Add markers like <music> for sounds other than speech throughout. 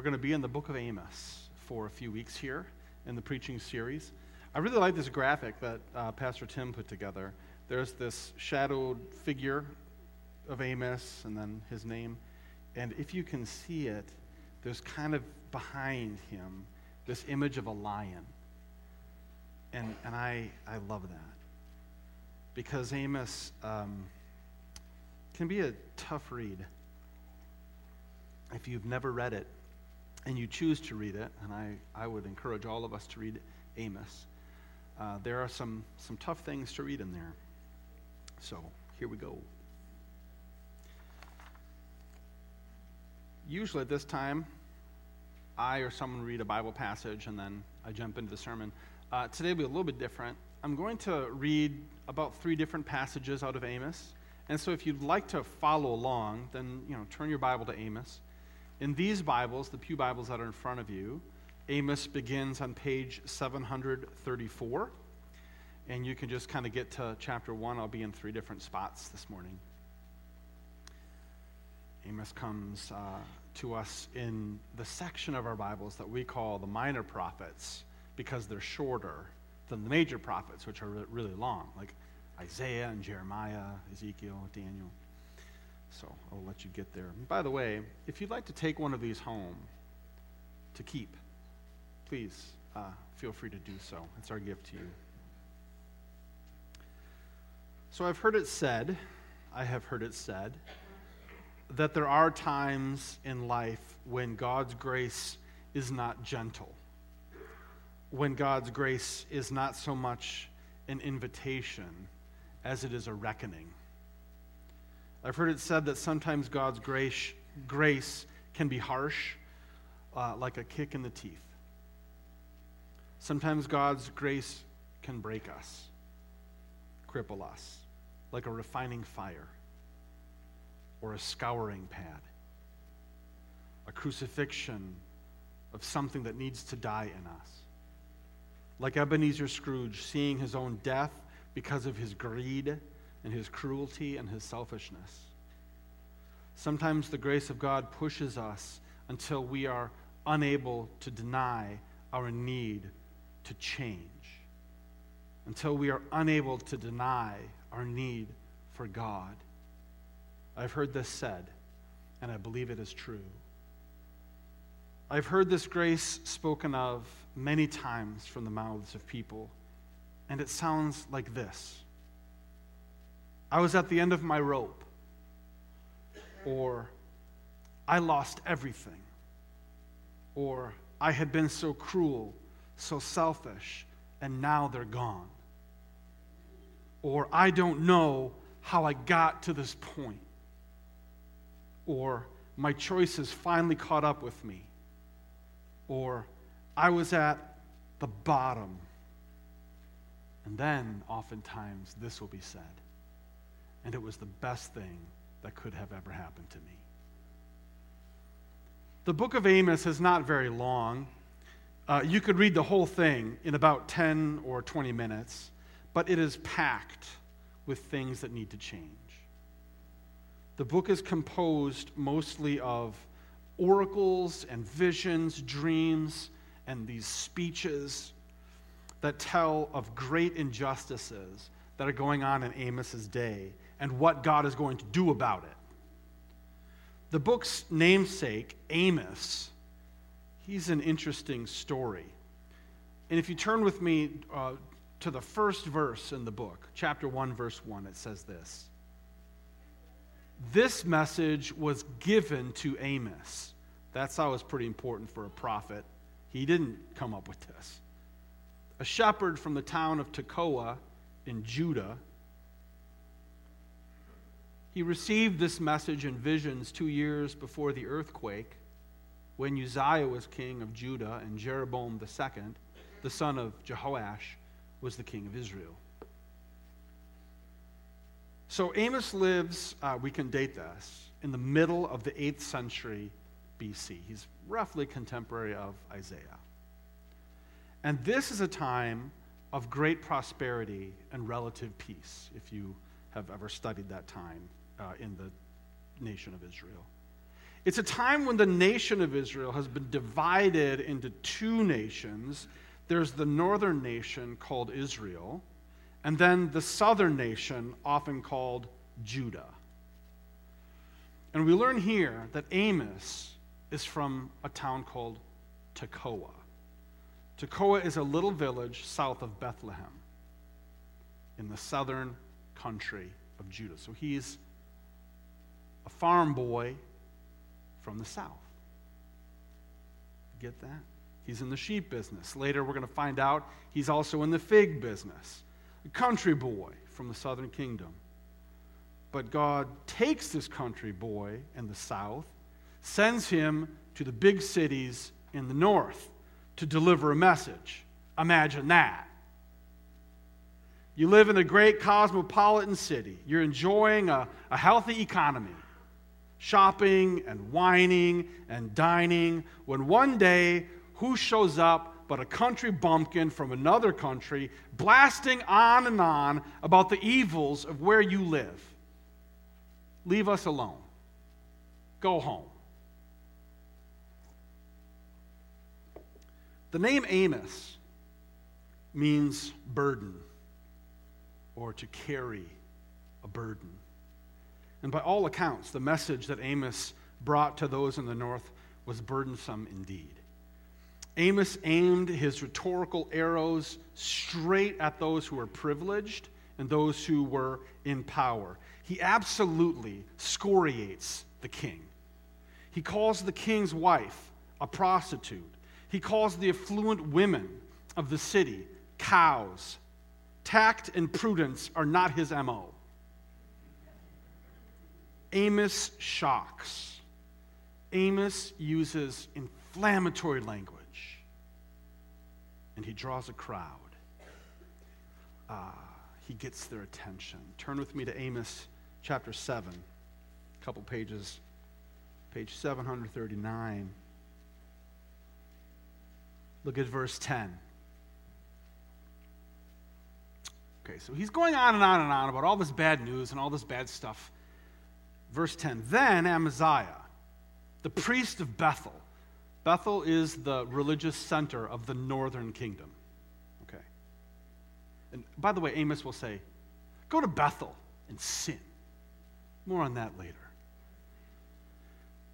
we're going to be in the book of Amos for a few weeks here in the preaching series. I really like this graphic that uh, Pastor Tim put together. There's this shadowed figure of Amos and then his name. And if you can see it, there's kind of behind him this image of a lion. And, and I, I love that. Because Amos um, can be a tough read if you've never read it and you choose to read it, and I, I would encourage all of us to read Amos, uh, there are some, some tough things to read in there. So here we go. Usually at this time, I or someone read a Bible passage and then I jump into the sermon. Uh, today will be a little bit different. I'm going to read about three different passages out of Amos. And so if you'd like to follow along, then you know, turn your Bible to Amos. In these Bibles, the Pew Bibles that are in front of you, Amos begins on page 734. And you can just kind of get to chapter 1. I'll be in three different spots this morning. Amos comes uh, to us in the section of our Bibles that we call the minor prophets because they're shorter than the major prophets, which are really long, like Isaiah and Jeremiah, Ezekiel, Daniel. So I'll let you get there. By the way, if you'd like to take one of these home to keep, please uh, feel free to do so. It's our gift to you. So I've heard it said, I have heard it said, that there are times in life when God's grace is not gentle, when God's grace is not so much an invitation as it is a reckoning. I've heard it said that sometimes God's grace, grace can be harsh, uh, like a kick in the teeth. Sometimes God's grace can break us, cripple us, like a refining fire or a scouring pad, a crucifixion of something that needs to die in us. Like Ebenezer Scrooge seeing his own death because of his greed and his cruelty and his selfishness. Sometimes the grace of God pushes us until we are unable to deny our need to change, until we are unable to deny our need for God. I've heard this said, and I believe it is true. I've heard this grace spoken of many times from the mouths of people, and it sounds like this I was at the end of my rope. Or, I lost everything. Or, I had been so cruel, so selfish, and now they're gone. Or, I don't know how I got to this point. Or, my choices finally caught up with me. Or, I was at the bottom. And then, oftentimes, this will be said and it was the best thing that could have ever happened to me. The book of Amos is not very long. Uh, you could read the whole thing in about 10 or 20 minutes, but it is packed with things that need to change. The book is composed mostly of oracles and visions, dreams, and these speeches that tell of great injustices that are going on in Amos's day and what God is going to do about it. The book's namesake, Amos, he's an interesting story. And if you turn with me uh, to the first verse in the book, chapter 1, verse 1, it says this This message was given to Amos. That's always pretty important for a prophet. He didn't come up with this. A shepherd from the town of Tekoa in Judah he received this message in visions two years before the earthquake when Uzziah was king of Judah and Jeroboam II, the son of Jehoash, was the king of Israel. So Amos lives, uh, we can date this, in the middle of the 8th century BC. He's roughly contemporary of Isaiah. And this is a time of great prosperity and relative peace, if you have ever studied that time uh, in the nation of Israel. It's a time when the nation of Israel has been divided into two nations. There's the northern nation called Israel, and then the southern nation, often called Judah. And we learn here that Amos is from a town called Tekoa. Tekoa is a little village south of Bethlehem in the southern country of Judah. So he's a farm boy from the south. Get that? He's in the sheep business. Later, we're going to find out he's also in the fig business. A country boy from the southern kingdom. But God takes this country boy in the south, sends him to the big cities in the north to deliver a message. Imagine that. You live in a great cosmopolitan city. You're enjoying a, a healthy economy shopping and wining and dining, when one day, who shows up but a country bumpkin from another country, blasting on and on about the evils of where you live? Leave us alone. Go home. The name Amos means burden or to carry a burden. And by all accounts, the message that Amos brought to those in the north was burdensome indeed. Amos aimed his rhetorical arrows straight at those who were privileged and those who were in power. He absolutely scoriates the king. He calls the king's wife a prostitute. He calls the affluent women of the city cows. Tact and prudence are not his MO. Amos shocks. Amos uses inflammatory language, and he draws a crowd. Uh, he gets their attention. Turn with me to Amos chapter 7, a couple pages, page 739. Look at verse 10. Okay, so he's going on and on and on about all this bad news and all this bad stuff Verse 10 Then Amaziah, the priest of Bethel, Bethel is the religious center of the northern kingdom. Okay. And by the way, Amos will say, Go to Bethel and sin. More on that later.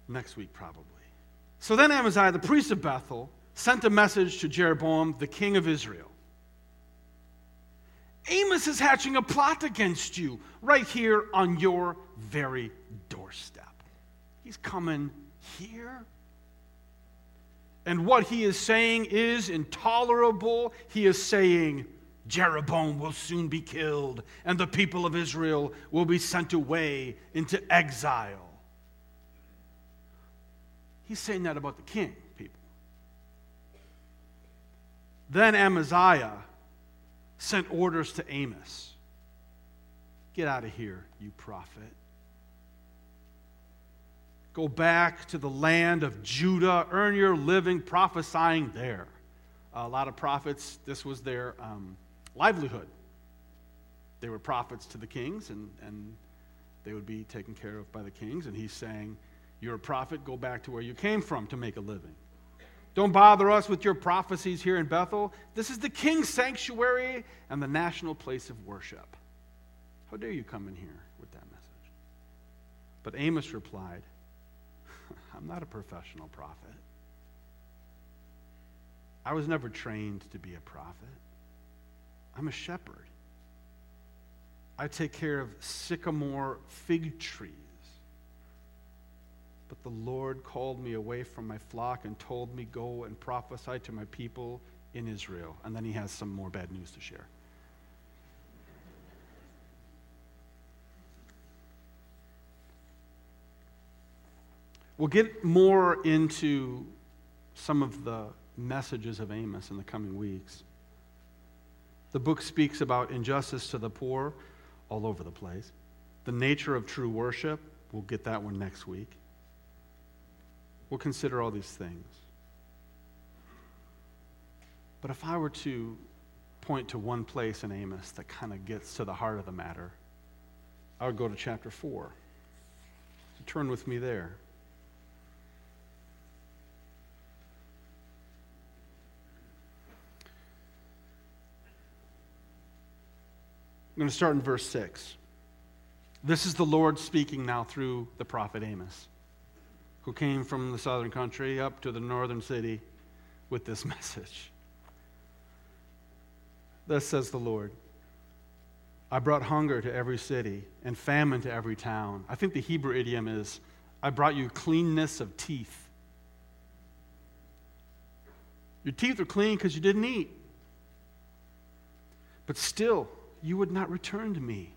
Next week, probably. So then Amaziah, the priest of Bethel, sent a message to Jeroboam, the king of Israel. Amos is hatching a plot against you right here on your very doorstep. He's coming here. And what he is saying is intolerable. He is saying, Jeroboam will soon be killed, and the people of Israel will be sent away into exile. He's saying that about the king, people. Then Amaziah sent orders to Amos Get out of here, you prophet. Go back to the land of Judah, earn your living prophesying there. A lot of prophets, this was their um, livelihood. They were prophets to the kings, and, and they would be taken care of by the kings. And he's saying, You're a prophet, go back to where you came from to make a living. Don't bother us with your prophecies here in Bethel. This is the king's sanctuary and the national place of worship. How dare you come in here with that message? But Amos replied, <laughs> I'm not a professional prophet. I was never trained to be a prophet. I'm a shepherd. I take care of sycamore fig trees. But the Lord called me away from my flock and told me, Go and prophesy to my people in Israel. And then he has some more bad news to share. We'll get more into some of the messages of Amos in the coming weeks. The book speaks about injustice to the poor all over the place, the nature of true worship. We'll get that one next week. We'll consider all these things. But if I were to point to one place in Amos that kind of gets to the heart of the matter, I would go to chapter 4. So turn with me there. I'm going to start in verse 6. This is the Lord speaking now through the prophet Amos who came from the southern country up to the northern city with this <laughs> message. Thus says the Lord I brought hunger to every city and famine to every town. I think the Hebrew idiom is I brought you cleanness of teeth. Your teeth are clean because you didn't eat. But still, you would not return to me,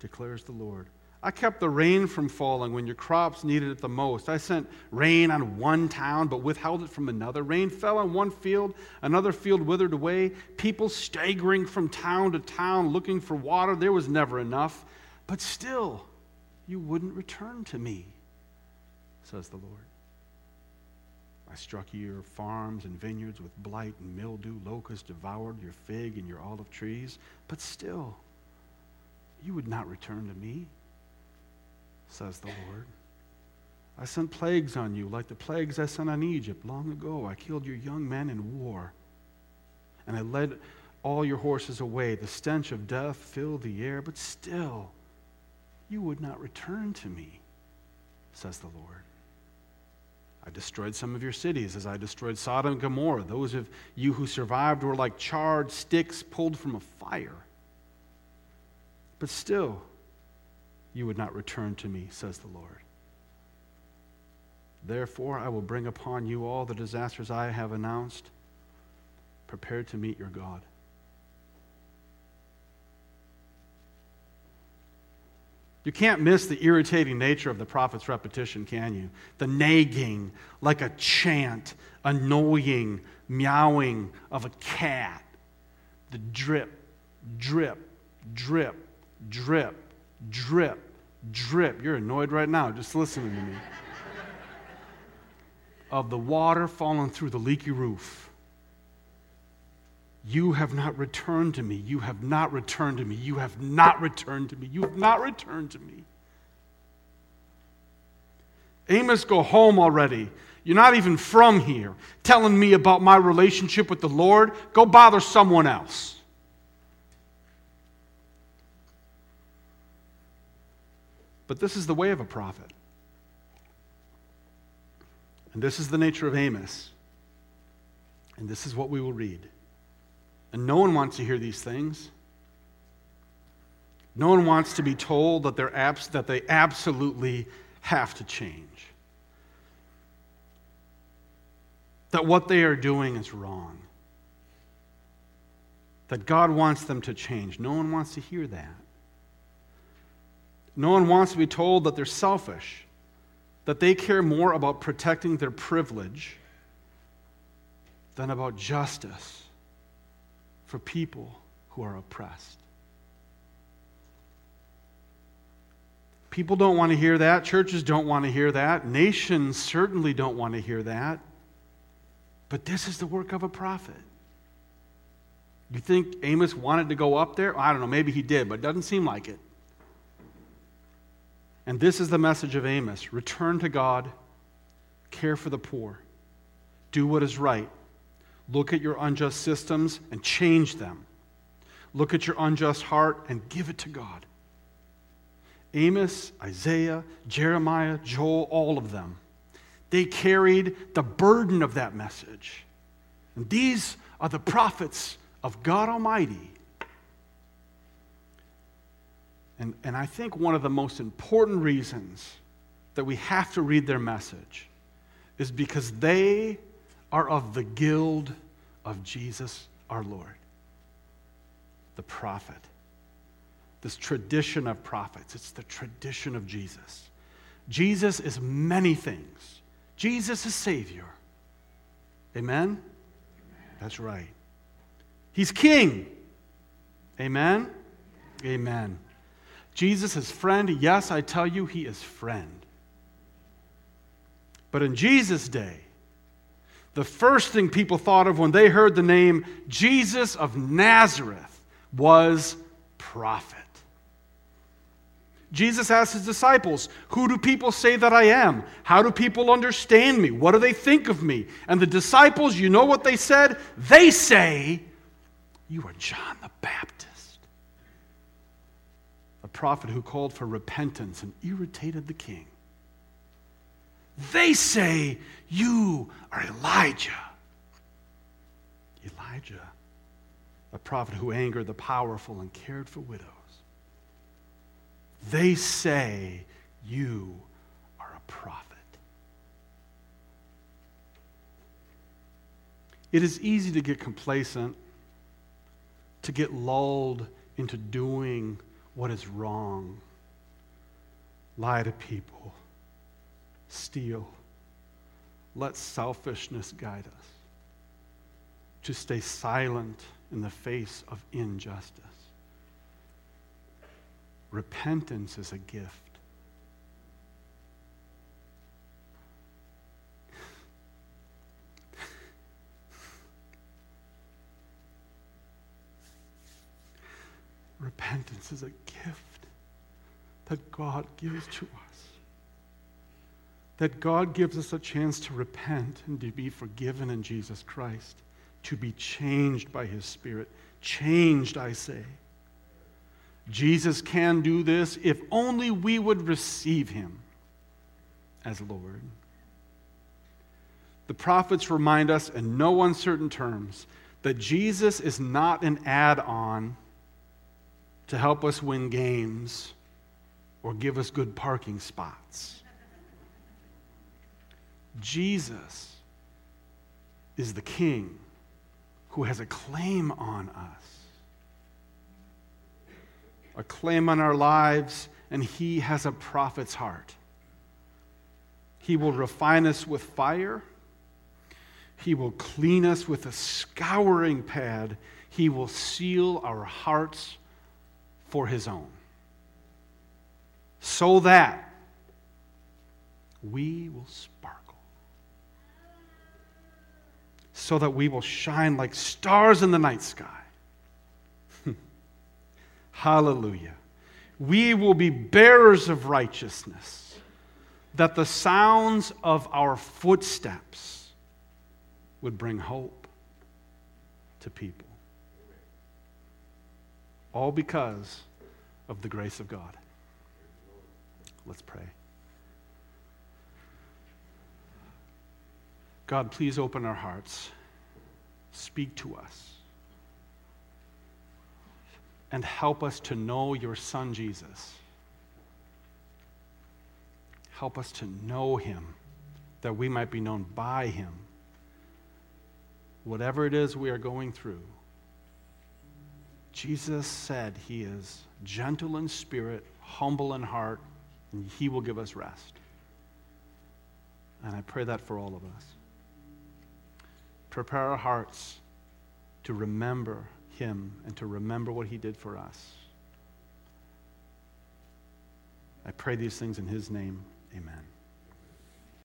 declares the Lord. I kept the rain from falling when your crops needed it the most. I sent rain on one town, but withheld it from another. Rain fell on one field, another field withered away. People staggering from town to town looking for water. There was never enough. But still, you wouldn't return to me, says the Lord. I struck your farms and vineyards with blight and mildew. Locusts devoured your fig and your olive trees. But still, you would not return to me says the Lord. I sent plagues on you, like the plagues I sent on Egypt long ago. I killed your young men in war, and I led all your horses away. The stench of death filled the air, but still, you would not return to me, says the Lord. I destroyed some of your cities as I destroyed Sodom and Gomorrah. Those of you who survived were like charred sticks pulled from a fire. But still, you would not return to me, says the Lord. Therefore, I will bring upon you all the disasters I have announced. Prepare to meet your God. You can't miss the irritating nature of the prophet's repetition, can you? The nagging, like a chant, annoying meowing of a cat. The drip, drip, drip, drip, drip, drip. You're annoyed right now just listening to me. of the water falling through the leaky roof. You have not returned to me. You have not returned to me. You have not returned to me. You have not returned to me. Amos, go home already. You're not even from here. Telling me about my relationship with the Lord. Go bother someone else. But this is the way of a prophet. And this is the nature of Amos. And this is what we will read. And no one wants to hear these things. No one wants to be told that, they're abs- that they absolutely have to change. That what they are doing is wrong. That God wants them to change. No one wants to hear that. No one wants to be told that they're selfish, that they care more about protecting their privilege than about justice for people who are oppressed. People don't want to hear that. Churches don't want to hear that. Nations certainly don't want to hear that. But this is the work of a prophet. You think Amos wanted to go up there? I don't know. Maybe he did, but it doesn't seem like it. And this is the message of Amos return to God, care for the poor, do what is right, look at your unjust systems and change them. Look at your unjust heart and give it to God. Amos, Isaiah, Jeremiah, Joel, all of them, they carried the burden of that message. And these are the prophets of God Almighty and, and I think one of the most important reasons that we have to read their message is because they are of the guild of Jesus our Lord, the prophet. This tradition of prophets, it's the tradition of Jesus. Jesus is many things. Jesus is Savior. Amen? That's right. He's King. Amen? Amen. Jesus is friend. Yes, I tell you, he is friend. But in Jesus' day, the first thing people thought of when they heard the name Jesus of Nazareth was prophet. Jesus asked his disciples, Who do people say that I am? How do people understand me? What do they think of me? And the disciples, you know what they said? They say, You are John the Baptist. Prophet who called for repentance and irritated the king. They say you are Elijah. Elijah, a prophet who angered the powerful and cared for widows. They say you are a prophet. It is easy to get complacent, to get lulled into doing what is wrong, lie to people, steal. Let selfishness guide us, to stay silent in the face of injustice. Repentance is a gift. Repentance is a gift that God gives to us. That God gives us a chance to repent and to be forgiven in Jesus Christ, to be changed by His Spirit. Changed, I say. Jesus can do this if only we would receive Him as Lord. The prophets remind us in no uncertain terms that Jesus is not an add on to help us win games or give us good parking spots. Jesus is the king who has a claim on us, a claim on our lives, and he has a prophet's heart. He will refine us with fire. He will clean us with a scouring pad. He will seal our hearts for his own. So that we will sparkle. So that we will shine like stars in the night sky. <laughs> Hallelujah. We will be bearers of righteousness, that the sounds of our footsteps would bring hope to people all because of the grace of God. Let's pray. God, please open our hearts. Speak to us. And help us to know your Son, Jesus. Help us to know him, that we might be known by him. Whatever it is we are going through, Jesus said he is gentle in spirit, humble in heart, and he will give us rest. And I pray that for all of us. Prepare our hearts to remember him and to remember what he did for us. I pray these things in his name. Amen.